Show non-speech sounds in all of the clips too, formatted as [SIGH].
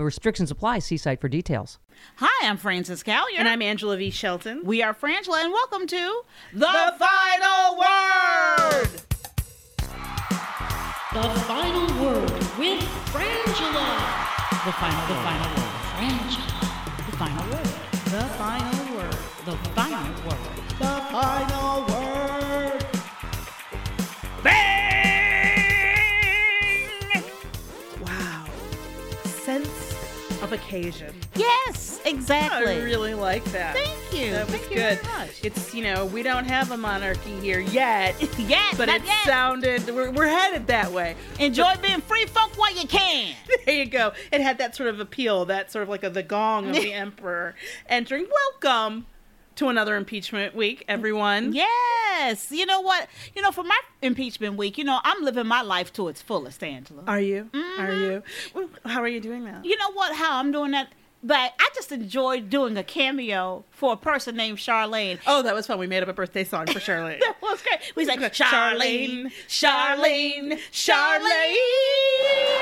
Restrictions apply. See site for details. Hi, I'm Frances Callier. And I'm Angela V. Shelton. We are Frangela, and welcome to The Final Word! The final word with Frangela. the final, the final word. Frangela. The final word. The final word. The final occasion. Yes, exactly. I really like that. Thank you. That was Thank you good. very much. It's, you know, we don't have a monarchy here yet. [LAUGHS] Yes, But it yet. sounded, we're, we're headed that way. Enjoy being free folk while you can. [LAUGHS] There you go. It had that sort of appeal, that sort of like a, the gong of the [LAUGHS] emperor entering. Welcome to another impeachment week, everyone. Yes. You know what? You know, for my impeachment week, you know, I'm living my life to its fullest, Angela. Are you? Mm-hmm. Are you? How are you doing that? you know what? How I'm doing that? But I just enjoyed doing a cameo for a person named Charlene. Oh, that was fun. We made up a birthday song for Charlene. [LAUGHS] That was great. We was like Charlene, Charlene, Charlene, Charlene.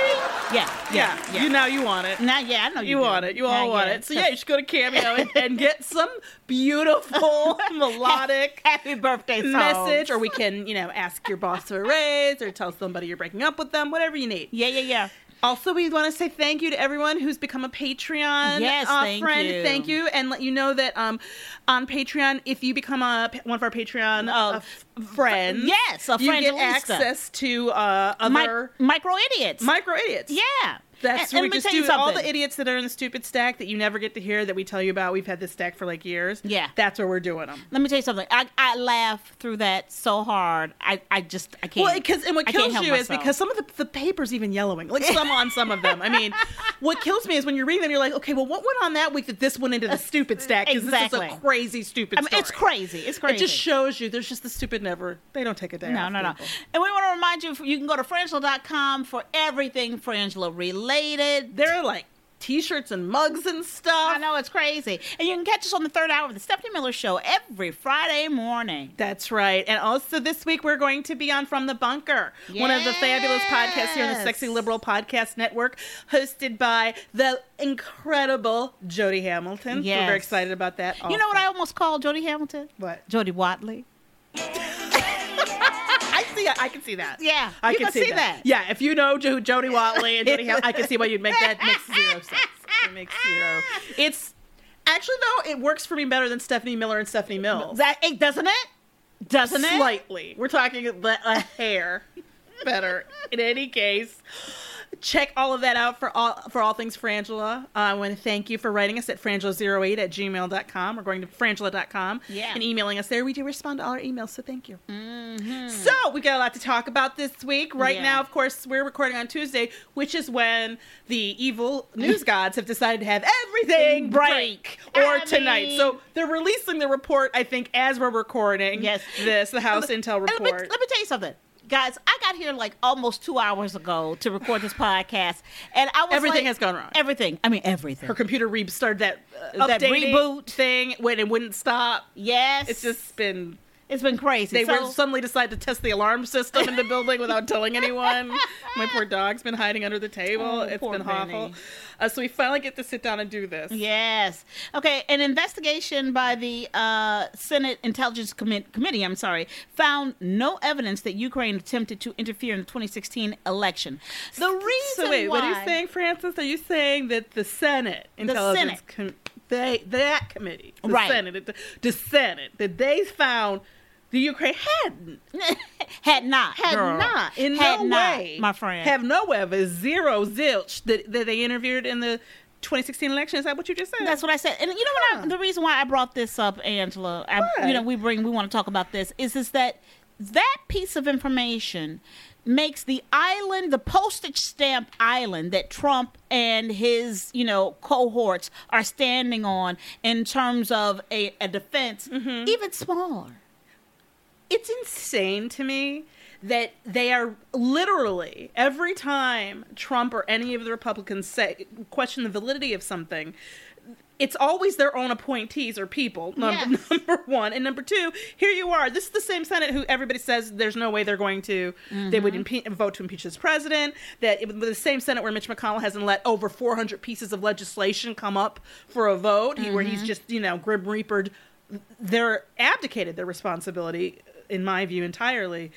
Yeah, yeah, Yeah, yeah. you now you want it. Now, yeah, I know you, You want it. You all want yeah. it. So yeah, you should go to Cameo and, and get [LAUGHS] some beautiful [LAUGHS] melodic Happy birthday message, or we can, you know, ask your boss for a raise, or tell somebody you're breaking up with them, whatever you need. Yeah, yeah, yeah. Also, we want to say thank you to everyone who's become a Patreon Yes, uh, thank friend. you. Thank you, and let you know that um, on Patreon, if you become a one of our Patreon uh, f- friends, yes, a friend, you get access to uh, Mi- other micro idiots. micro idiots. yeah. That's And- where and we just tell you do all the idiots that are in the stupid stack that you never get to hear that we tell you about. We've had this stack for like years. Yeah. that's where we're doing them. Let me tell you something. I, I laugh through that so hard. I, I just I can't. Well, because and what kills you is because some of the, the paper's even yellowing, like some on some of them. I mean, [LAUGHS] what kills me is when you're reading them, you're like, okay, well, what went on that week that this went into the stupid stack? Because this is a crazy stupid. I mean, it's crazy. It's crazy. It just shows you there's just the stupid never. They don't take a day. No, off, no, no. people. And we want to remind you, you can go to frangela.com for everything Frangela related. There are like t-shirts and mugs and stuff. I know it's crazy. And you can catch us on the third hour of the Stephanie Miller Show every Friday morning. That's right. And also this week we're going to be on From the Bunker, one of the fabulous podcasts here on the Sexy Liberal Podcast Network, hosted by the incredible Jody Hamilton. We're very excited about that. You know what I almost called Jody Hamilton? What? Jody Watley. [LAUGHS] I see. I can see that. Yeah, I you can, see, see that. that. Yeah, if you know Jo- Jody Watley and Jody Hamilton, I can see why you'd make that. It makes [LAUGHS] zero sense. It makes zero. It's actually though it works for me better than Stephanie Miller and Stephanie Mills. That it doesn't it? Doesn't it? Slightly. We're talking a hair better. In any case, check all of that out for all for all things Frangela. Uh, I want to thank you for writing us at frangela08 at gmail.com or going to frangela.com Yeah. and emailing us there. We do respond to all our emails, so thank you. So we got a lot to talk about this week. Right Yeah. now, of course, we're recording on Tuesday, which is when the evil news [LAUGHS] gods have decided to have everything break, or I tonight. mean- so they're releasing the report, I think, as we're recording. Yes. this the House Intel And let, me, report. let me tell you something. Guys, I got here like almost two hours ago to record this podcast, and I was Everything like- has gone wrong. Everything. I mean, everything. Her computer restarted that uh, That reboot. thing when it wouldn't stop. yes. It's just been It's been crazy. They So- were suddenly decided to test the alarm system in the building without telling anyone. [LAUGHS] My poor dog's been hiding under the table. Oh, it's been awful. Uh, so we finally get to sit down and do this. Yes. Okay. An investigation by the uh, Senate Intelligence Commi- Committee, I'm sorry, found no evidence that Ukraine attempted to interfere in the 2016 election. The reason So wait, why what are you saying, Frances? Are you saying that the Senate Intelligence Senate. Com- they that committee, the Right. Senate, the, the Senate, that they found the Ukraine hadn't had not had girl. not in had no not, way, my friend. have no evidence, zero zilch that, that they interviewed in the 2016 election. Is that what you just said? That's what I said. And you know what? I, the reason why I brought this up, Angela, I, you know, we bring, we want to talk about this, is is that that piece of information makes the island, the postage stamp island that Trump and his, you know, cohorts are standing on in terms of a, a defense, Mm-hmm. even smaller. It's insane to me that they are literally every time Trump or any of the Republicans say question the validity of something, it's always their own appointees or people. Number, Yes. [LAUGHS] number one and number two, here you are. This is the same Senate who everybody says there's no way they're going to they would mm-hmm. impe- vote to impeach this president. That it, the same Senate where Mitch McConnell hasn't let over 400 pieces of legislation come up for a vote, he, where he's mm-hmm. just you know grim reapered. They're abdicated their responsibility, in my view, entirely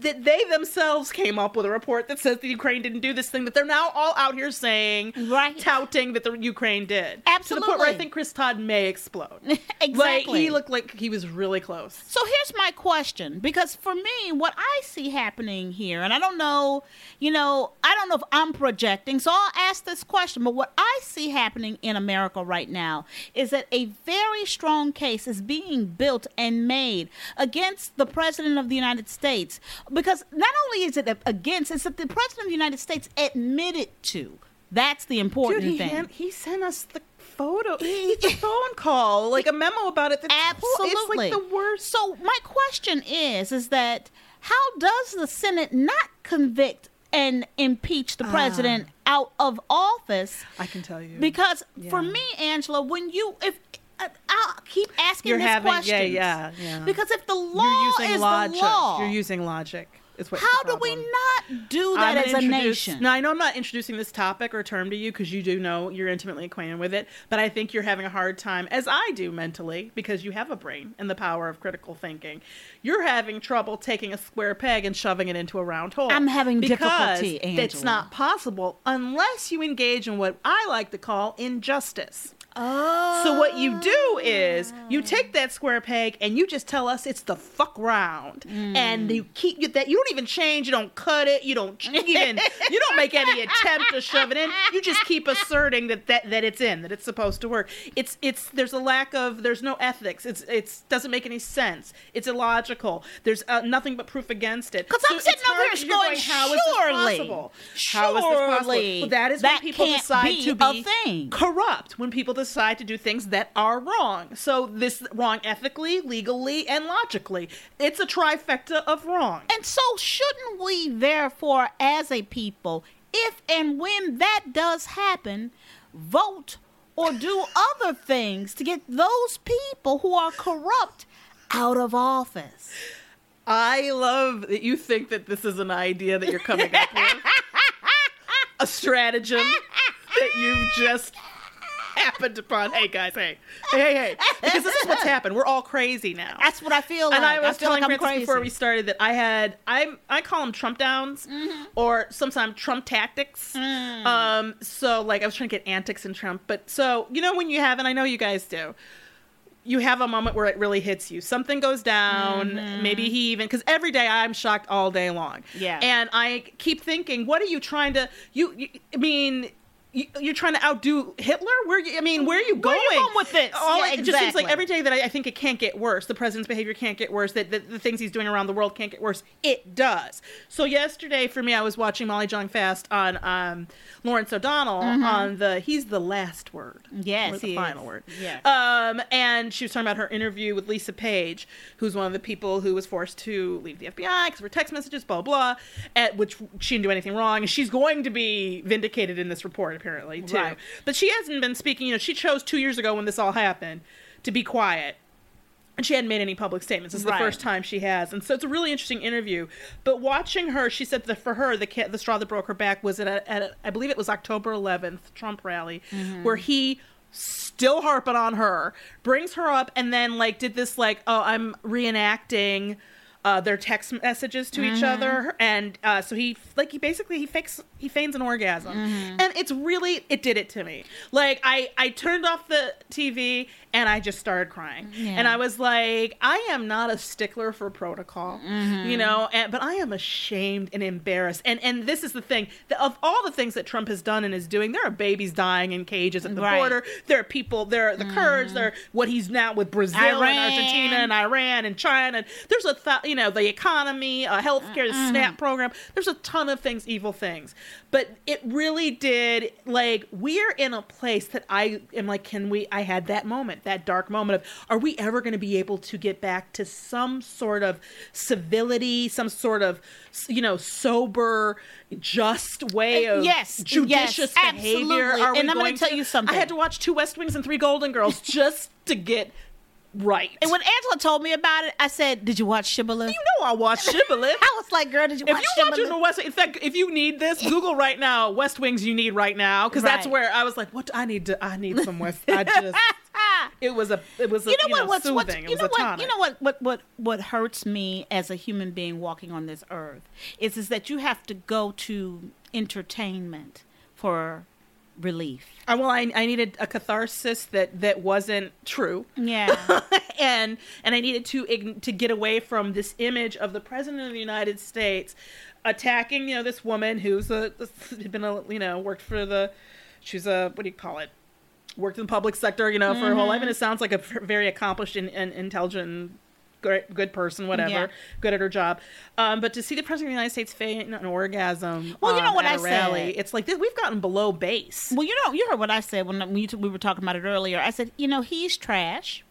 that they themselves came up with a report that says the Ukraine didn't do this thing that they're now all out here saying, Right. touting that the Ukraine did. Absolutely. To the point where I think Chris Todd may explode. Exactly. [LAUGHS] Like he looked like he was really close. So here's my question because for me, what I see happening here, and I don't know, you know, I don't know if I'm projecting, so I'll ask this question, but what I see happening in America right now is that a very strong case is being built and made against the President of the United States because not only is it against, it's that the President of the United States admitted to. That's the important Dude, he, thing. hand- he sent us the photo. It's a [LAUGHS] phone call, like a memo about it. That's Absolutely. It's like the worst. So my question is, is that how does the Senate not convict and impeach the ah. president out of office? I can tell you. Because for me, Angela, when you if Uh, I'll keep asking You're this having- question. yeah, yeah, yeah. Because if the law You're using is logic. the law, You're using logic. Is what how do we not do that I'm as a nation? Now I know I'm not introducing this topic or term to you because you do know you're intimately acquainted with it, but I think you're having a hard time, as I do mentally, because you have a brain and the power of critical thinking. You're having trouble taking a square peg and shoving it into a round hole. I'm having because difficulty, It's not possible unless you engage in what I like to call injustice. Oh, So what you do is you take that square peg and you just tell us it's the fuck round, and you keep you, that. You don't even change. You don't cut it. You don't even. you don't make any attempt to shove it in. You just keep asserting that, that that it's in, that it's supposed to work. It's it's there's a lack of there's no ethics. It's it's doesn't make any sense. It's illogical. There's uh, nothing but proof against it. 'Cause I'm it's sitting over here going, how is this surely. How is this possible? surely Well, that is that when people decide be to a be thing. corrupt when people decide to do things that are wrong. So this wrong ethically, legally, and logically. It's a trifecta of wrong. And so, shouldn't we, therefore, as a people, if and when that does happen, vote or do other things to get those people who are corrupt out of office? I love that you think that this is an idea that you're coming up with. [LAUGHS] a stratagem that you've just happened upon. Hey guys, hey. Hey, hey, hey. Because this is what's happened. We're all crazy now. That's what I feel like. and I was feel telling like Frances crazy. before we started that I had I I call them Trump downs Mm-hmm. or sometimes Trump tactics. Mm. Um, so like I was trying to get antics in Trump, but so you know when you have, and I know you guys do. You have a moment where it really hits you. Something goes down. Mm-hmm. Maybe he even because every day I'm shocked all day long. Yeah. And I keep thinking, what are you trying to? You, you I mean. You, you're trying to outdo Hitler? Where you, I mean, where are you going? are you going with this? All Yeah, it just seems like every day that I, I think it can't get worse. The president's behavior can't get worse. That the, the things he's doing around the world can't get worse. It does. So yesterday, for me, I was watching Molly Jong Fast on um, Lawrence O'Donnell on the "He's the Last Word." Mm-hmm. Yes, the he final is. word. Yes. Um, and she was talking about her interview with Lisa Page, who's one of the people who was forced to leave the FBI because of her text messages, blah blah, at which she didn't do anything wrong, and she's going to be vindicated in this report apparently too. Right. But she hasn't been speaking. You know, she chose two years ago when this all happened to be quiet and she hadn't made any public statements. This is the first time she has, and so it's a really interesting interview. But watching her, she said that for her, the ca- the straw that broke her back was at, a, at a, I believe it was October 11th Trump rally, Mm-hmm. where he still harping on her, brings her up, and then like did this like, oh, I'm reenacting. Uh, their text messages to each Mm-hmm. other, and uh, so he like he basically he fakes he feigns an orgasm, Mm-hmm. and it's really it did it to me. Like I I turned off the TV and I just started crying, and I was like, I am not a stickler for protocol, Mm-hmm. you know, and, but I am ashamed and embarrassed. And and this is the thing that of all the things that Trump has done and is doing, there are babies dying in cages at the Right. border. There are people. There are the Kurds. There are what he's now with Brazil and Argentina and Iran and China. There's a th- you know the economy, uh, healthcare, the SNAP program. There's a ton of things, evil things, but it really did like we're in a place that I am like, can we? I had that moment, that dark moment of, are we ever going to be able to get back to some sort of civility, some sort of you know sober, just way Uh, of yes, judicious yes, behavior? absolutely. Are we And I'm gonna tell you something. I had to watch two West Wings and three Golden Girls just to get right. And when Angela told me about it, I said, "Did you watch Shibboleth?" you know I watched [LAUGHS] Shibboleth. I was like, "Girl, did you If watch you watch Shibboleth?" the West, in fact, if you need this, [LAUGHS] Google right now West Wings. You need right now because that's where I was like, what? do I need to. I need some West. I [LAUGHS] just. It was a. It was. A, you know what? What's, soothing. what's it you was know what? tonic. You know what? What what what hurts me as a human being walking on this earth is is that you have to go to entertainment for relief. Uh, well, I, I needed a catharsis that that wasn't true. Yeah. [LAUGHS] and and I needed to to get away from this image of the president of the United States attacking, you know, this woman who's a had been a you know worked for the she's a what do you call it worked in the public sector, you know, for her whole life, and it sounds like a very accomplished and, and intelligent. Great, good person, whatever, Yeah. good at her job. Um, but to see the president of the United States feign an orgasm, Well, you know um, what at I rally, said. it's like this, we've gotten below base. well, you know, you heard what I said when we we were talking about it earlier. I said, you know, he's trash.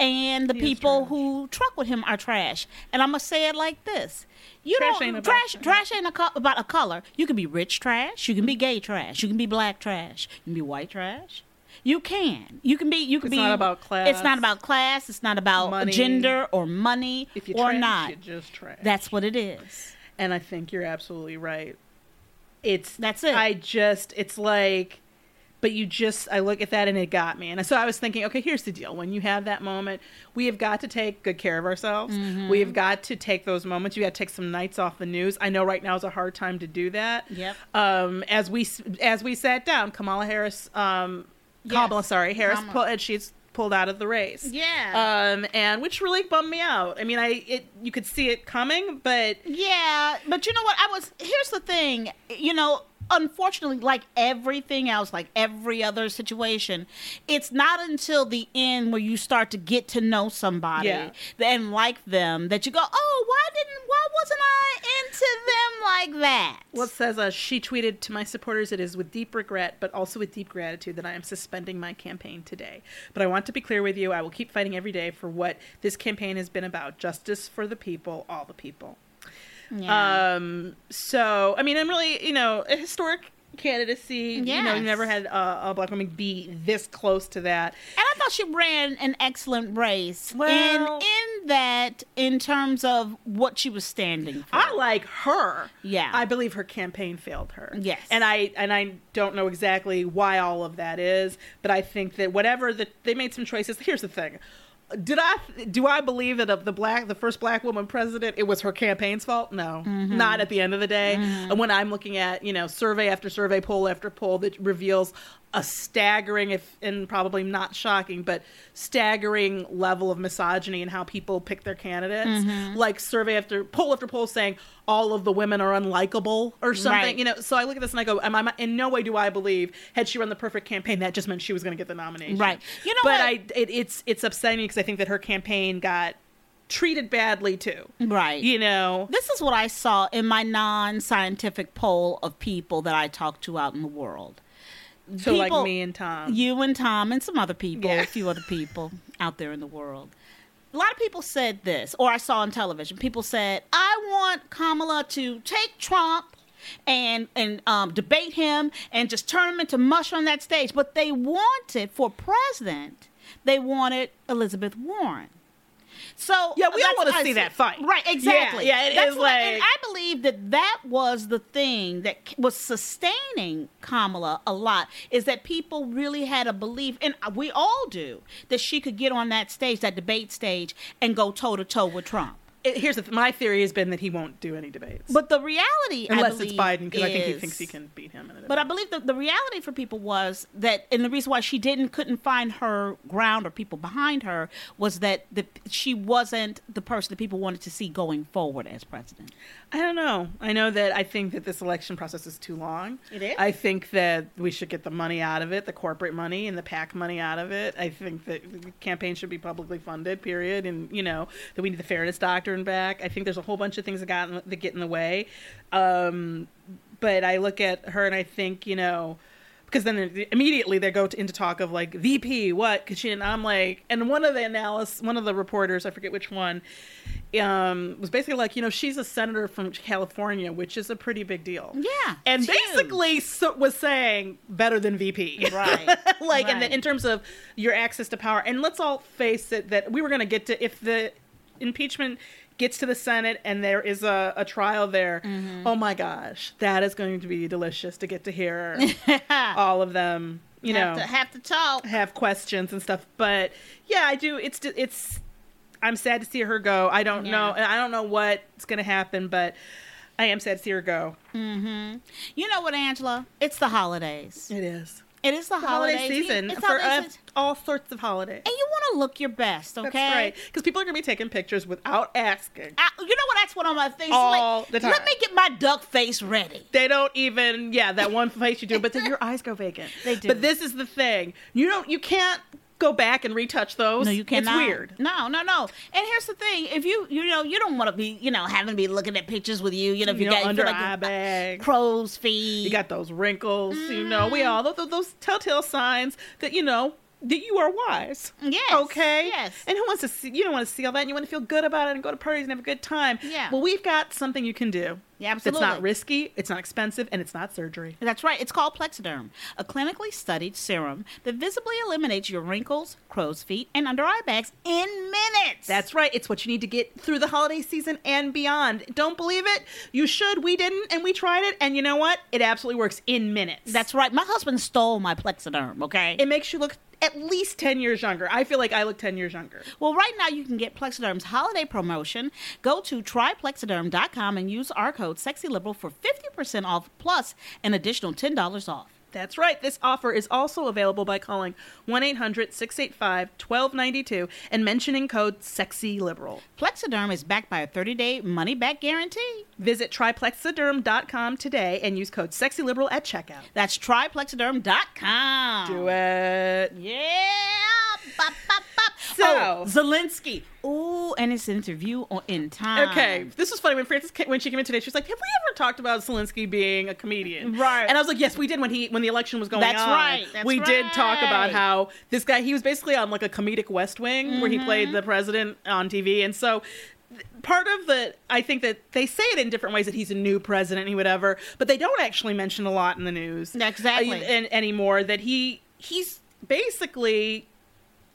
And the He people who truck with him are trash. And I'm gonna say it like this: you Trash don't ain't about trash. trash. Trash ain't a co- about a color. You can be rich trash. You can be gay trash. You can be black trash. You can be white trash. You can. You can be. You can It's be. not about class. It's not about class. It's not about money. gender or money If you or trash, not. you just trash. That's what it is. And I think you're absolutely right. It's That's it. I just it's like but you just I look at that and it got me. And so I was thinking, okay, here's the deal. When you have that moment, we have got to take good care of ourselves. Mm-hmm. We have got to take those moments. You got to take some nights off the news. I know right now is a hard time to do that. Yep. Um as we as we sat down, Kamala Harris um Yes. Kamala, sorry, Harris Kamala. pulled she's pulled out of the race. Yeah. Um and which really bummed me out. I mean, I it you could see it coming, but Yeah, but you know what? I was here's the thing. You know, unfortunately, like everything else, like every other situation, it's not until the end where you start to get to know somebody Yeah. and like them that you go, "Oh, why didn't? Why wasn't I into them like that?" Well, it says uh, she tweeted to my supporters, "It is with deep regret, but also with deep gratitude that I am suspending my campaign today. But I want to be clear with you: I will keep fighting every day for what this campaign has been about: justice for the people, all the people." Yeah. Um. So, I mean, I'm really, you know, a historic candidacy. You know, you Yes. never had uh, a black woman be this close to that. And I thought she ran an excellent race. Well- in in that, in terms of what she was standing for. I like her. Yeah. I believe her campaign failed her. Yes. And I and I don't know exactly why all of that is, but I think that whatever that they made some choices. Here's the thing. Did I do I believe that of the black the first black woman president it was her campaign's fault? No. Mm-hmm. Not at the end of the day. And when I'm looking at, you know, survey after survey, poll after poll that reveals a staggering if and probably not shocking but staggering level of misogyny in how people pick their candidates Mm-hmm. like survey after poll after poll saying all of the women are unlikable or something Right. you know so i look at this and i go am I, in no way do i believe had she run the perfect campaign that just meant she was going to get the nomination Right. You know but what? i it, it's it's upsetting because i think that her campaign got treated badly too Right. you know This is what I saw in my non scientific poll of people that I talked to out in the world. so like me and tom You and Tom and some other people, Yeah. a few other people out there in the world. A lot of people said this, or I saw on television. People said, I want Kamala to take Trump and and um, debate him and just turn him into mush on that stage. But they wanted for president, they wanted Elizabeth Warren. So Yeah, we all that's wanna what see that fight. right? Exactly. Yeah, yeah, it that's is what I- and like- I believe that that was the thing that was sustaining Kamala a lot is that people really had a belief, and we all do, that she could get on that stage, that debate stage, and go toe to toe with Trump. It- here's the th- my theory has been that he won't do any debates But the reality, I unless it's Biden because I think he thinks he can beat him. In a debate. But I believe that the reality for people was that, and the reason why she didn't couldn't find her ground or people behind her was that the, she wasn't the person that people wanted to see going forward as president. I don't know. I know that I think that this election process is too long. It is? I think that we should get the money out of it, the corporate money and the PAC money out of it. I think that the campaign should be publicly funded, period. And, you know, that we need the fairness doctrine back. I think there's a whole bunch of things that, got in, that get in the way. Um, but I look at her and I think, you know, because then immediately they go to, into talk of like VP what because she and I'm like and one of the analysts one of the reporters I forget which one um was basically like you know she's a senator from California which is a pretty big deal Yeah, and basically so, was saying better than VP Right, [LAUGHS] like and right. in terms of your access to power and let's all face it that we were going to get to if the impeachment gets to the Senate and there is a, a trial there, Mm-hmm. oh my gosh, that is going to be delicious to get to hear [LAUGHS] all of them, you have know, to have to talk. have questions and stuff. But yeah, I do. It's it's. I'm sad to see her go. I don't Yeah. know, and I don't know what's going to happen, but I am sad to see her go. Mm-hmm. You know what, Angela? It's the holidays. It is It is the, the holiday season It's for holiday season. all sorts of holidays. and you want to look your best, okay? That's right, because people are going to be taking pictures without asking. I, you know what? That's one of my things. All like, the time. Let me get my duck face ready. They don't even, yeah, that one face you do, but then your [LAUGHS] eyes go vacant. They do. But this is the thing: you don't, you can't go back and retouch those. No, you cannot. It's weird. No, no, no. And here's the thing: if you, you know, you don't want to be, you know, having to be looking at pictures with you. You know, if you, You know, got you under feel like eye you're- uh, bag. crow's feet. You got those wrinkles, you know. We mm-hmm. all those, those telltale signs that you know that you are wise. Yes, Okay. yes. And who wants to see? You don't want to see all that. And you want to feel good about it and go to parties and have a good time. Yeah. Well, we've got something you can do. Yeah, absolutely. It's not risky. It's not expensive, and it's not surgery. That's right. It's called Plexiderm, a clinically studied serum that visibly eliminates your wrinkles, crow's feet, and under eye bags in minutes. That's right. It's what you need to get through the holiday season and beyond. Don't believe it? You should. We didn't, and we tried it, and you know what? It absolutely works in minutes. That's right. My husband stole my Plexiderm. Okay. it makes you look at least 10 years younger. I feel like I look 10 years younger. Well, right now you can get Plexiderm's holiday promotion. Go to tryplexiderm.com and use our code SEXYLIBERAL for 50% off plus an additional $10 off. That's right. This offer is also available by calling 1 800 685 1292 and mentioning code SEXYLIBERAL. Plexiderm is backed by a 30-day money-back guarantee. Visit tryplexiderm.com today and use code SEXYLIBERAL at checkout. That's tryplexiderm.com. Do it. Yeah. Bop, bop, bop. So- oh, Zelensky. Ooh, and his interview on, in time. Okay, this was funny when Frances came, when she came in today. She was like, "Have we ever talked about Zelensky being a comedian?" Right. And I was like, "Yes, we did when he when the election was going on. That's on. right, that's we did talk about how this guy he was basically on like a comedic West Wing where he Mm-hmm. played the president on TV, and so." Part of the, I think that they say it in different ways that he's a new president, he whatever, but they don't actually mention a lot in the news Exactly. uh, an- anymore. That he he's basically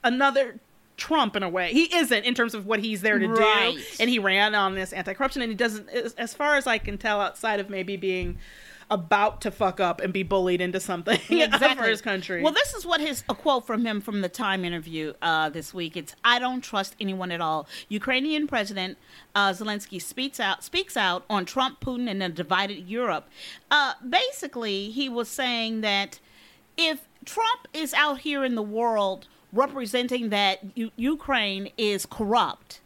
another Trump in a way. He isn't in terms of what he's there to Right. do. And he ran on this anti-corruption, and he doesn't, as, as far as I can tell, outside of maybe being about to fuck up and be bullied into something [LAUGHS] for his country. Well, this is what his a quote from him from the Time interview uh, this week. It's I don't trust anyone at all. Ukrainian President uh, Zelensky speaks out speaks out on Trump, Putin, and a divided Europe. Uh, basically, he was saying that if Trump is out here in the world representing that U- Ukraine is corrupt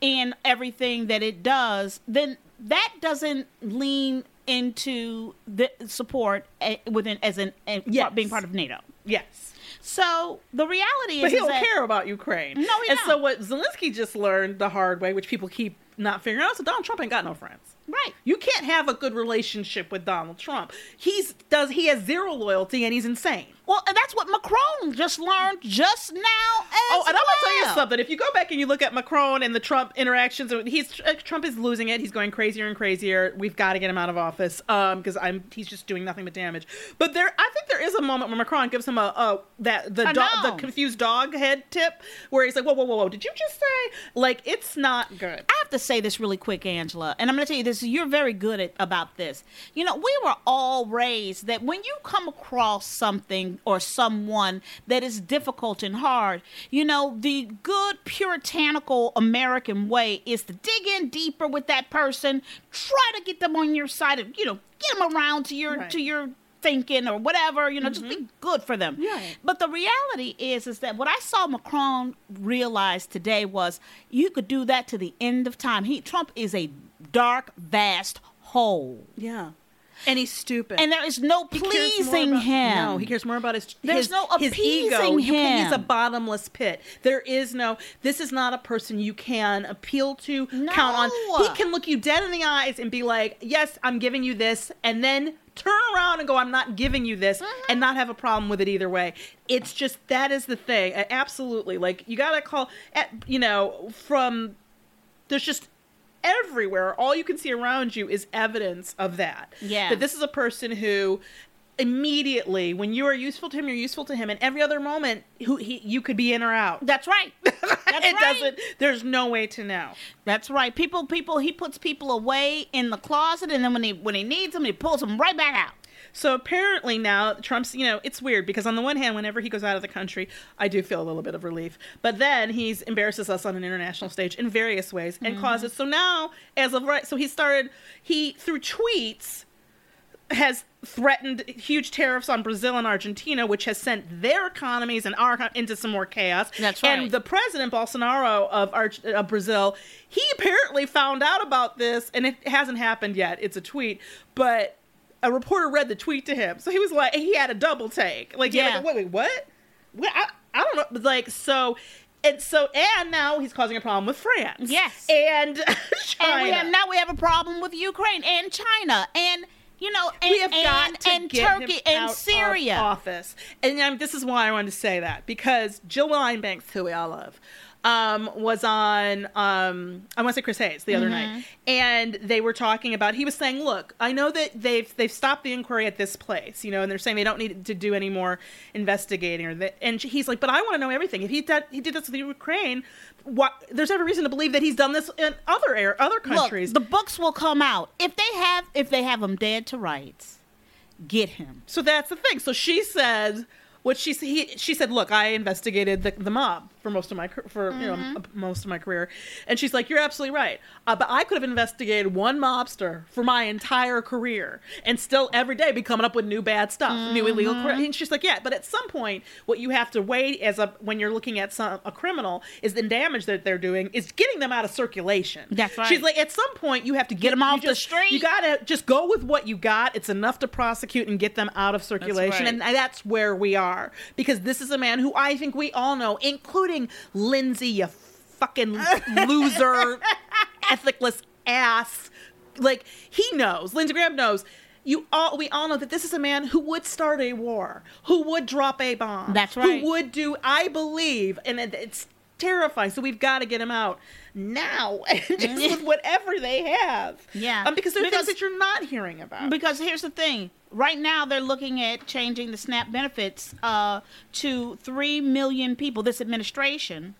in everything that it does, then that doesn't lean into the support uh, within as an uh, Yes. being part of NATO. yes. So the reality But is, he don't that care about Ukraine. No, he And so don't. what Zelensky just learned the hard way, which people keep not figuring out, is that Donald Trump ain't got no friends. Right. You can't have a good relationship with Donald Trump. He's does he has zero loyalty and he's insane. Well, and that's what Macron just learned just now. As Oh, and I'm gonna tell you something. If you go back and you look at Macron and the Trump interactions, he's uh, Trump is losing it. He's going crazier and crazier. We've got to get him out of office um because I'm he's just doing nothing but damage. But there, I think there is a moment where Macron gives him a, a that the dog the confused dog head tip where he's like, whoa, whoa, whoa, whoa, did you just say like it's not good? I have to say this really quick, Angela, and I'm going to tell you this. You're very good at about this. You know, we were all raised that when you come across something or someone that is difficult and hard, you know, the good puritanical American way is to dig in deeper with that person, try to get them on your side, of, you know, get them around to your Right. to your thinking or whatever you know just be mm-hmm. good for them Right. but the reality is is that what i saw macron realize today was you could do that to the end of time he trump is a dark vast hole Yeah, and he's stupid. and there is no He cares more pleasing about- him No, he cares more about his There's his, no his ego. appeasing can, he's a bottomless pit. There is no. This is not a person you can appeal to, count on. He can look you dead in the eyes and be like, "Yes, I'm giving you this," and then turn around and go, "I'm not giving you this," Mm-hmm. and not have a problem with it either way. It's just that is the thing. Absolutely, like you gotta call. At, you know, from there's just everywhere. All you can see around you is evidence of that. Yeah. that this is a person who immediately when you are useful to him you're useful to him. And every other moment who he you could be in or out. That's right. [LAUGHS] That's it right. doesn't there's no way to know. That's right. People people he puts people away in the closet and then when he when he needs them he pulls them right back out so apparently now trump's you know it's weird because on the one hand whenever he goes out of the country i do feel a little bit of relief but then he embarrasses us on an international stage in various ways and mm-hmm. causes so now as of right so he started he through tweets has threatened huge tariffs on Brazil and Argentina, which has sent their economies and our into some more chaos. That's right. And the president Bolsonaro of, Arch- of Brazil, he apparently found out about this, and it hasn't happened yet. It's a tweet, but a reporter read the tweet to him, so he was like, he had a double take. Like, yeah, like, wait, wait, what? What? I, I don't know. Like, so. And so, and now he's causing a problem with France. Yes. and [LAUGHS] China. And we have now we have a problem with Ukraine and China and you know and we have and, to and get Turkey him and out Syria. of office. And um, this is why I wanted to say that because Jill Wine-Banks, who we all love, um, was on um, I want to say Chris Hayes the other Mm-hmm. night, and they were talking about. He was saying, "Look, I know that they've they've stopped the inquiry at this place, you know, and they're saying they don't need to do any more investigating." Or that, and he's like, "But I want to know everything. If he did he did this with Ukraine." What, there's every reason to believe that he's done this in other air, other countries. Look, the books will come out if they have if they have him dead to rights. Get him. So that's the thing. So she said what she he, she said. Look, I investigated the, the mob for most of my for you Mm-hmm. know most of my career, and she's like, you're absolutely right. Uh, but I could have investigated one mobster for my entire career, and still every day be coming up with new bad stuff, new illegal. Mm-hmm. And she's like, yeah, but at some point, what you have to weigh as a when you're looking at some a criminal is the damage that they're doing is getting them out of circulation. That's right. She's like, at some point, you have to get them off the street. You gotta just go with what you got. It's enough to prosecute and get them out of circulation, right. and that's where we are because this is a man who I think we all know, including Lindsey, you fucking loser, [LAUGHS] ethicless ass. Like he knows, Lindsey Graham knows. You all, we all know that this is a man who would start a war, who would drop a bomb. That's right. Who would do? I believe, and it's terrifying. So we've got to get him out now, [LAUGHS] just with whatever they have. Yeah. um, because there are Because- things that you're not hearing about. Because here's the thing. Right now, they're looking at changing the SNAP benefits uh, to 3 million people. This administration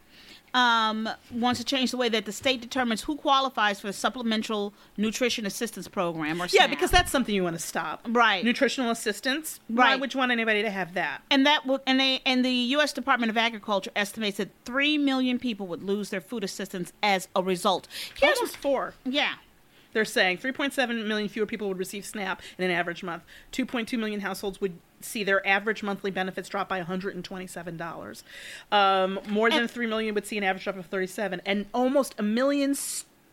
um, wants to change the way that the state determines who qualifies for the Supplemental Nutrition Assistance Program, or Yeah, because that's something you want to stop. Right. Nutritional assistance. right. Why would you want anybody to have that? and that would and they and the U.S. Department of Agriculture estimates that three million people would lose their food assistance as a result. Here's Almost four. yeah, They're saying 3.7 million fewer people would receive SNAP in an average month. 2.2 million households would see their average monthly benefits drop by $127. Um, more than And- 3 million would see an average drop of 37. And almost a million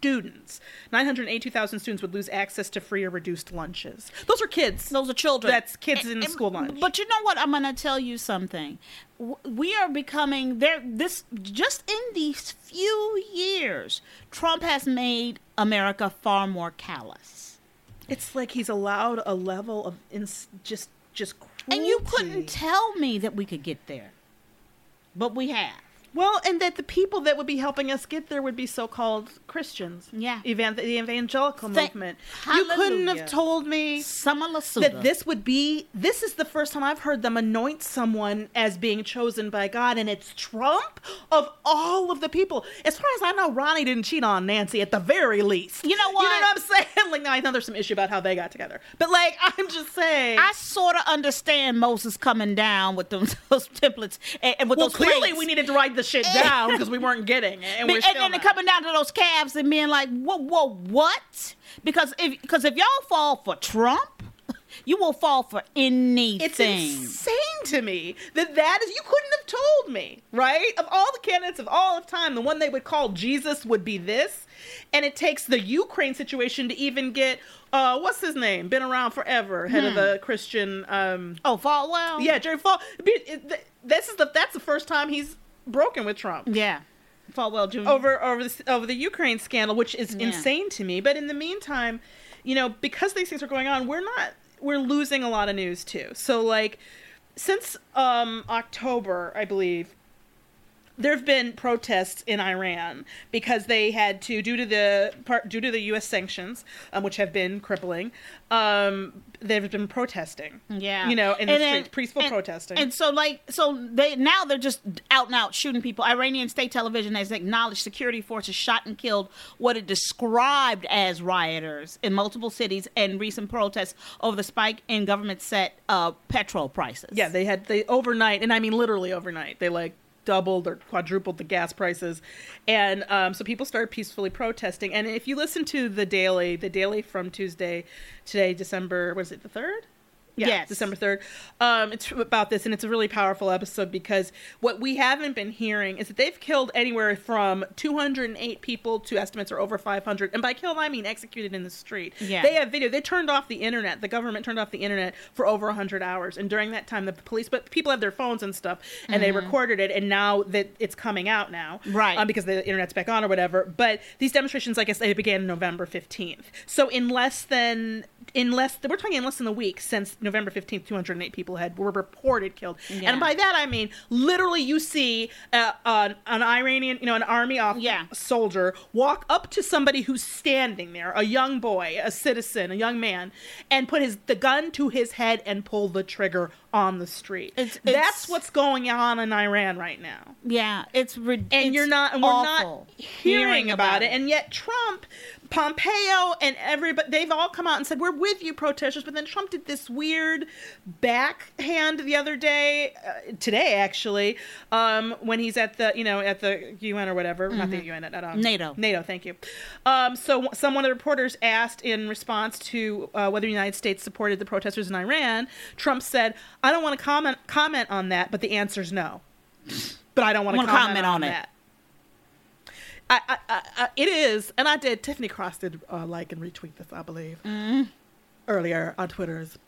students, 982,000 students would lose access to free or reduced lunches. Those are kids. Those are children. That's kids And- in and- school lunch. But you know what? I'm going to tell you something. We are becoming there. This just in these few years, Trump has made America far more callous. It's like he's allowed a level of ins- just just cruelty. And you couldn't tell me that we could get there, but we have. Well, and that the people that would be helping us get there would be so-called Christians. Yeah. Evan- the evangelical Thank- movement. You couldn't have told me that this would be this is the first time I've heard them anoint someone as being chosen by God and it's Trump of all of the people. As far as I know, Ronnie didn't cheat on Nancy at the very least. You know what? You know what? I'm saying? [LAUGHS] Like now I know there's some issue about how they got together. But like [LAUGHS] I'm just saying I sort of understand Moses coming down with them, [LAUGHS] those templates and, and with well, those clearly plates. we needed to write the shit down because we weren't getting it, and [LAUGHS] and still then not. coming down to those calves and being like, whoa, whoa, what? Because if because if y'all fall for Trump, [LAUGHS] you will fall for anything. It's insane to me that that is you couldn't have told me right of all the candidates of all of time the one they would call jesus would be this and it takes the ukraine situation to even get uh what's his name been around forever head of Hmm. the christian um Oh, Falwell. yeah jerry fall this is the that's the first time he's broken with trump yeah. Falwell Jr. over over the over the Ukraine scandal, which is Yeah. insane to me. But in the meantime, you know, because these things are going on, we're not we're losing a lot of news too. So like since um October, I believe there have been protests in Iran because they had to, due to the part, due to the U.S. sanctions, um, which have been crippling. Um, they've been protesting. Yeah, you know, in the And then- streets, peaceful and- protesting. And so, like, so they now they're just out and out shooting people. Iranian state television has acknowledged security forces shot and killed what it described as rioters in multiple cities and recent protests over the spike in government set uh, petrol prices. Yeah, they had they overnight, and I mean literally overnight. They like doubled or quadrupled the gas prices, and um, so people started peacefully protesting. And if you listen to the daily, the daily from Tuesday, today, December, was it the third? Yeah, Yes. December third. Um, it's about this, and it's a really powerful episode because what we haven't been hearing is that they've killed anywhere from 208 people to estimates are over 500, and by killed I mean executed in the street. Yeah. they have video. They turned off the internet. The government turned off the internet for over 100 hours, and during that time, the police, but people have their phones and stuff, and they recorded it, and now that it's coming out now, Right. Um, because the internet's back on or whatever. But these demonstrations, like I said, they began November 15th. So in less than in less we're talking in less than a week since November 15th 208 people had were reported killed Yeah. and by that I mean literally you see uh, an, an Iranian you know an army off Yeah. soldier walk up to somebody who's standing there a young boy a citizen a young man and put his the gun to his head and pull the trigger on the street. It's- that's it's- what's going on in Iran right now. Yeah, it's rid- and you're not and we're not hearing about, it. and yet trump pompeo and everybody they've all come out and said we're with you protesters. But then trump did this weird backhand the other day uh, today actually um, when he's at the you know at the un or whatever. Not the un at um, NATO. nato thank you. Um, so some one of the reporters asked in response to uh, whether the united states supported the protesters in iran trump said i don't want to comment comment on that but the answer is no but i don't want to comment, comment on, on it. that I, I, I, it is, and I did. Tiffany Cross did uh, like and retweet this, I believe, earlier on Twitter's.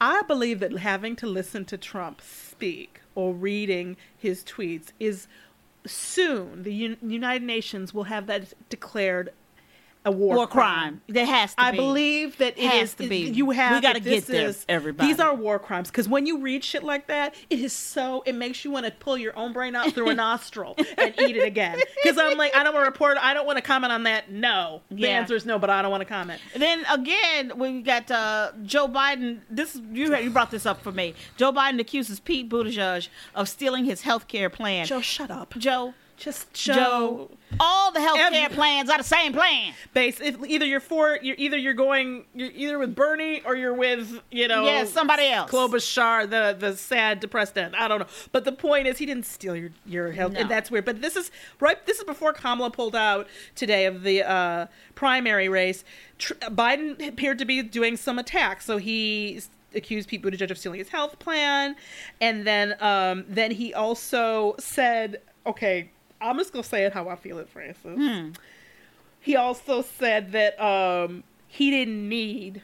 I believe that having to listen to Trump speak or reading his tweets is soon the Un- United Nations will have that declared a war, war crime. There has to be. I be. believe that it Has is- to be. You have. We that this get there, is- everybody. These are war crimes because when you read shit like that, it is so. It makes you want to pull your own brain out through a [LAUGHS] nostril and eat it again. Because I'm like, I don't want to report. I don't want to comment on that. No, the Yeah. answer is no, but I don't want to comment. And then again, we got uh, Joe Biden. This you you brought this up for me. Joe Biden accuses Pete Buttigieg of stealing his health care plan. Joe, shut up. Joe, Just show Joe. all the health care plans are the same plan. Base. If either you're for, you're either you're going, you're either with Bernie or you're with, you know, Yeah, somebody else. Klobuchar, the the sad, depressed end. I don't know. But the point is, he didn't steal your your health, No. and that's weird. But this is right. This is before Kamala pulled out today of the uh, primary race. Tr- Biden appeared to be doing some attacks, so he accused Pete Buttigieg of stealing his health plan, and then um, then he also said, "Okay, I'm just gonna say it how I feel it, Frances." he also said that um, he didn't need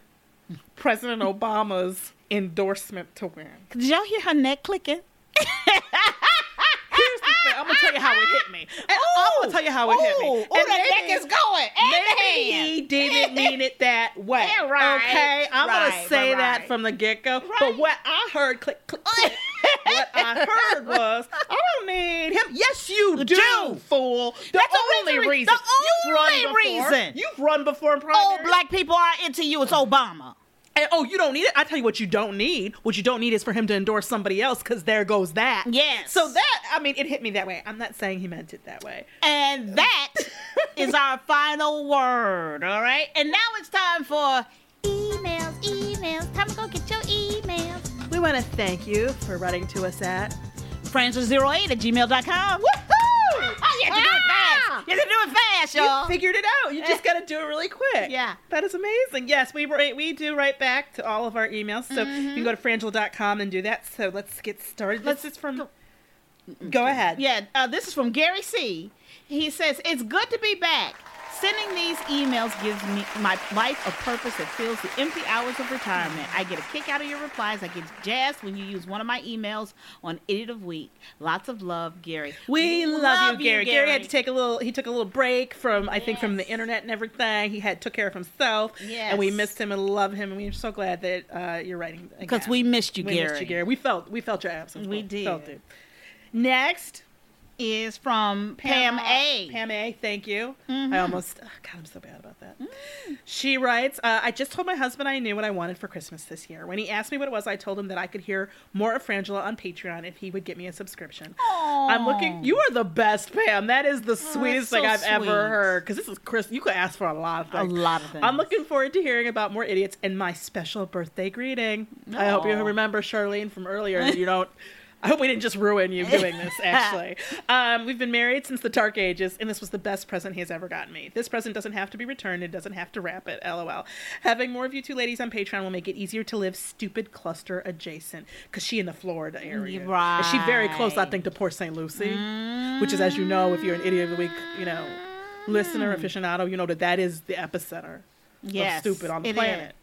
President Obama's endorsement to win. Did y'all hear her neck clicking? Here's the thing. I'm gonna tell you how it hit me. And I'm gonna tell you how it hit me. Ooh, And that maybe- neck is going. And the Maybe he didn't mean it [LAUGHS] that way. Yeah, right. Okay, I'm Right, gonna say right, that from the get go. But what I heard, click, click, click. [LAUGHS] what I heard was, I don't need him. Yes, you do, do. fool. The That's the only reason- reason. the You've run only before. reason. You've run before in Oh, primary. black people are into you. It's Obama. And, oh, you don't need it. I tell you what, you don't need. What you don't need is for him to endorse somebody else, because there goes that. Yes. So that, I mean, it hit me that way. I'm not saying he meant it that way. And that [LAUGHS] is our final word, all right? And now it's time for emails, emails. Time to go get your emails. Want to thank you for writing to us at Francis08 at gmail.com. Woohoo! Oh, you have to do it fast. You have to do it fast, y'all. y'all. figured it out. You just [LAUGHS] got to do it really quick. Yeah. That is amazing. Yes, we write, we do write back to all of our emails. So you can go to frangela.com and do that. So let's get started. Let's this is from. go- Go ahead. Yeah, uh, this is from Gary C. He says, It's good to be back. Sending these emails gives me my life a purpose that fills the empty hours of retirement. I get a kick out of your replies. I get jazzed when you use one of my emails on Idiot of Week. Lots of love, Gary. We love, you, Gary. Gary had to take a little. He took a little break from, I think, from the internet and everything. He had took care of himself. And we missed him and love him. And we're so glad that uh, you're writing Because we missed you, we Gary. missed you, Gary. We felt we felt your absence. We did. Felt it. Next, Is from Pam, A. Pam A. Thank you. Mhm. I almost. oh, God, I'm so bad about that. She writes, uh, I just told my husband I knew what I wanted for Christmas this year. When he asked me what it was, I told him that I could hear more of Frangela on Patreon if he would get me a subscription. I'm looking. You are the best, Pam. That is the sweetest so thing I've sweet. ever heard. Because this is Chris. You could ask for a lot of things. A lot of things. I'm looking forward to hearing about more idiots and my special birthday greeting. I hope you remember Charlene from earlier. you don't. [LAUGHS] I hope we didn't just ruin you doing this. [LAUGHS] Actually, um, we've been married since the dark ages, and this was the best present he has ever gotten me. This present doesn't have to be returned; it doesn't have to wrap it. LOL. Having more of you two ladies on Patreon will make it easier to live stupid cluster adjacent because she in the Florida area. And she very close, I think, to Port St. Lucie, which is, as you know, if you're an idiot of the week, you know, listener aficionado, you know that that is the epicenter Yes, of stupid on the it planet.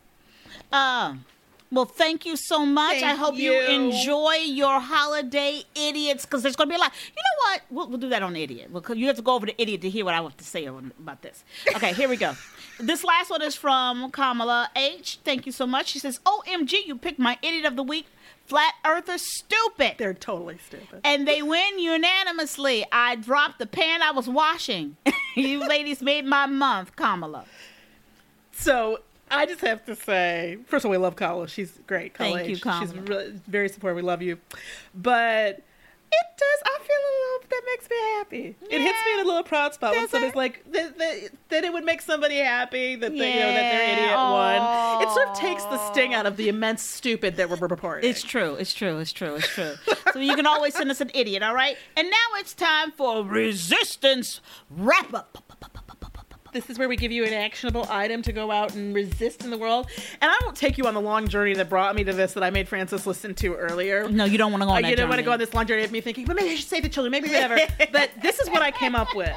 Um, well, thank you so much. I hope you. you. enjoy your holiday, idiots, because there's going to be a lot. You know what? We'll, we'll do that on idiot. We'll, you have to go over to idiot to hear what I have to say about this. Okay, here we go. [LAUGHS] this last one is from Kamala H. Thank you so much. She says, "OMG, you picked my idiot of the week. Flat Earthers stupid." They're totally stupid. and they win unanimously. I dropped the pan I was washing. [LAUGHS] you ladies made my month, Kamala. So I just have to say, first of all, we love Kamala. She's great. Kamala Thank you, H. Kamala. She's really, very supportive. We love you. But it does. I feel a little. That makes me happy. It hits me in a little proud spot when somebody's it? like that, that. That it would make somebody happy that they, you know, that Yeah. their idiot won. It sort of takes the sting out of the immense stupid that we're reporting. It's true. It's true. It's true. It's true. so you can always send us an idiot, all right? And now it's time for resistance wrap up. This is where we give you an actionable item to go out and resist in the world. And I won't take you on the long journey that brought me to this that I made Frances listen to earlier. No, you don't want to go on I that didn't want to go on this long journey of me thinking, but maybe I should save the children, maybe whatever. [LAUGHS] but this is what I came up with.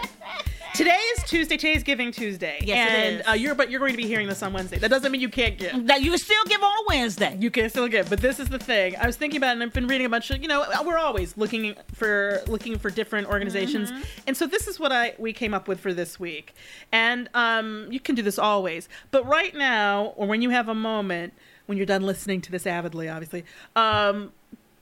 Today is Tuesday. Today is Giving Tuesday. Yes, it and is. Uh, you're but you're going to be hearing this on Wednesday. That doesn't mean you can't give. That you still give on Wednesday. You can still give, but this is the thing. I was thinking about, it and I've been reading a bunch of. You know, we're always looking for looking for different organizations, Mm-hmm. and so this is what I we came up with for this week. And um, you can do this always, but right now, or when you have a moment, when you're done listening to this avidly, obviously, um,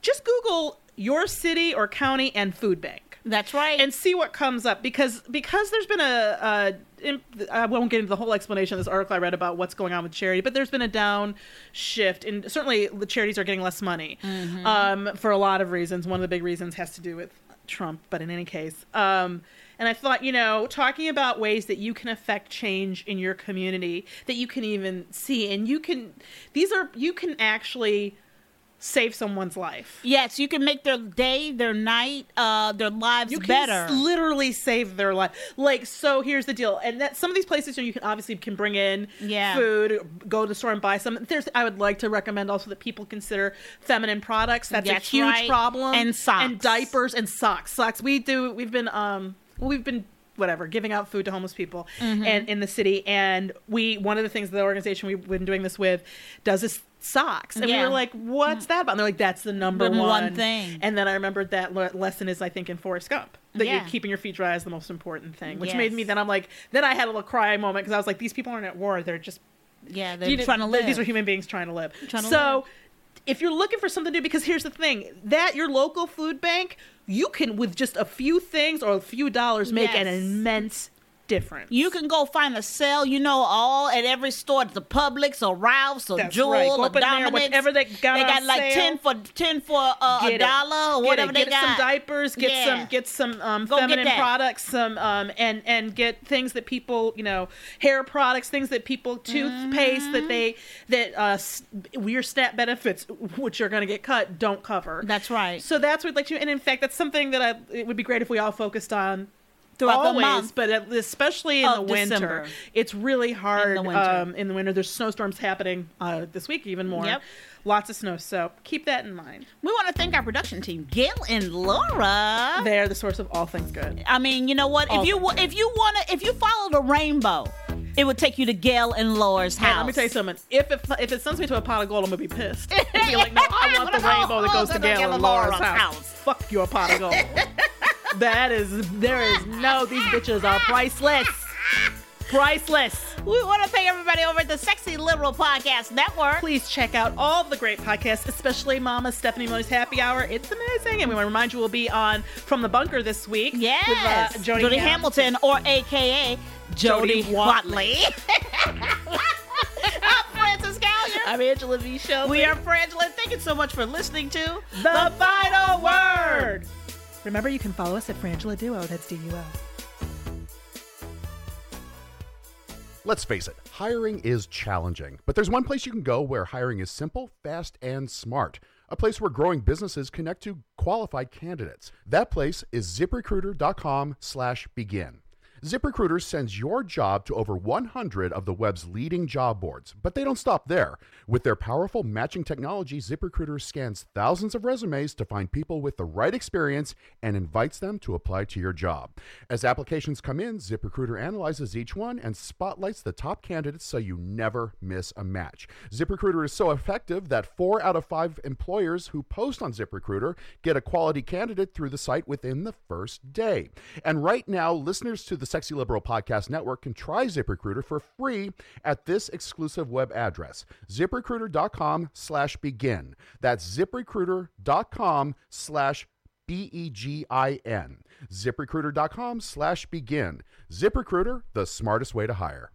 just Google your city or county and food bank That's right. and see what comes up because because there's been a, a in- I won't get into the whole explanation of this article I read about what's going on with charity, but there's been a down shift, and certainly the charities are getting less money um, for a lot of reasons. One of the big reasons has to do with Trump, but in any case, um, and I thought you know talking about ways that you can affect change in your community that you can even see, and you can these are you can actually save someone's life. yes, you can make their day, their night, uh, their lives you can better. literally save their life. Like, so here's the deal, and that some of these places you can obviously can bring in Yeah. food, go to the store and buy some. There's, I would like to recommend also that people consider feminine products. That's, That's a huge right. problem. And socks. and diapers and socks. Socks. We do. We've been um. We've been whatever giving out food to homeless people Mm-hmm. and in the city and we one of the things the organization we've been doing this with does is socks and we Yeah. were like what's that about and they're like that's the number The one, one thing. and then i remembered that le- lesson is i think in forrest gump that Yeah. you're keeping your feet dry is the most important thing which Yes. made me then i'm like then i had a little cry moment because i was like these people aren't at war they're just Yeah, they're trying to live. These are human beings trying to live. Trying to so, live. if you're looking for something to do, because here's the thing: that your local food bank, you can with just a few things or a few dollars make an immense difference. You can go find a sale, you know, all at every store, the Publix or Ralph's or That's Jewel right. Or in there, whatever they got They got like sale. ten for ten for uh, a it. dollar or Get whatever it. they get got. some diapers, get Yeah. some get some um, Go get feminine that. products, some um, and and get things that people you know hair products, things that people toothpaste Mm-hmm. that they that uh, your stat benefits, which are going to get cut, don't cover. That's right. So that's what like you, and in fact, that's something that I, it would be great if we all focused on Throughout the always, month but at- especially in the winter, December. it's really hard In the winter. Um, in the winter. There's snowstorms happening uh, this week, even more. Yep. Lots of snow, so keep that in mind. We want to thank our production team, Gail and Laura. They're the source of all things good. I mean, you know what? All if you if you want to if you follow the rainbow, it would take you to Gail and Laura's house. Hey, let me tell you something. If it if it sends me to a pot of gold, I'm gonna be pissed. [LAUGHS] Be like, no, I want the [LAUGHS] rainbow that goes to Gail and Laura's house. Fuck your pot of gold. [LAUGHS] that is there is no. These bitches are priceless. Priceless. We want to thank everybody over at the Sexy Liberal Podcast Network. Please check out all the great podcasts, especially Mama Stephanie Miller's Happy Hour. It's amazing. And we want to remind you we'll be on From the Bunker this week. Yes, With, uh, Jody, Jody Hamilton, or AKA Jody, Jody Watley. [LAUGHS] I'm Frances Callier. I'm Angela V. Show. We are Frangela. Thank you so much for listening to the final word. Remember, you can follow us at Frangela Duo. That's D U O. Let's face it, hiring is challenging, but there's one place you can go where hiring is simple, fast, and smart. A place where growing businesses connect to qualified candidates. That place is ziprecruiter.com/begin. ZipRecruiter sends your job to over 100 of the web's leading job boards, but they don't stop there. With their powerful matching technology, ZipRecruiter scans thousands of resumes to find people with the right experience and invites them to apply to your job. As applications come in, ZipRecruiter analyzes each one and spotlights the top candidates so you never miss a match. ZipRecruiter is so effective that 4 out of 5 employers who post on ZipRecruiter get a quality candidate through the site within the first day. And right now, listeners to the Sexy Liberal Podcast Network can try ZipRecruiter for free at this exclusive web address, ziprecruiter.com slash begin. That's ziprecruiter.com slash B-E-G-I-N. ZipRecruiter.com slash begin. ZipRecruiter, the smartest way to hire.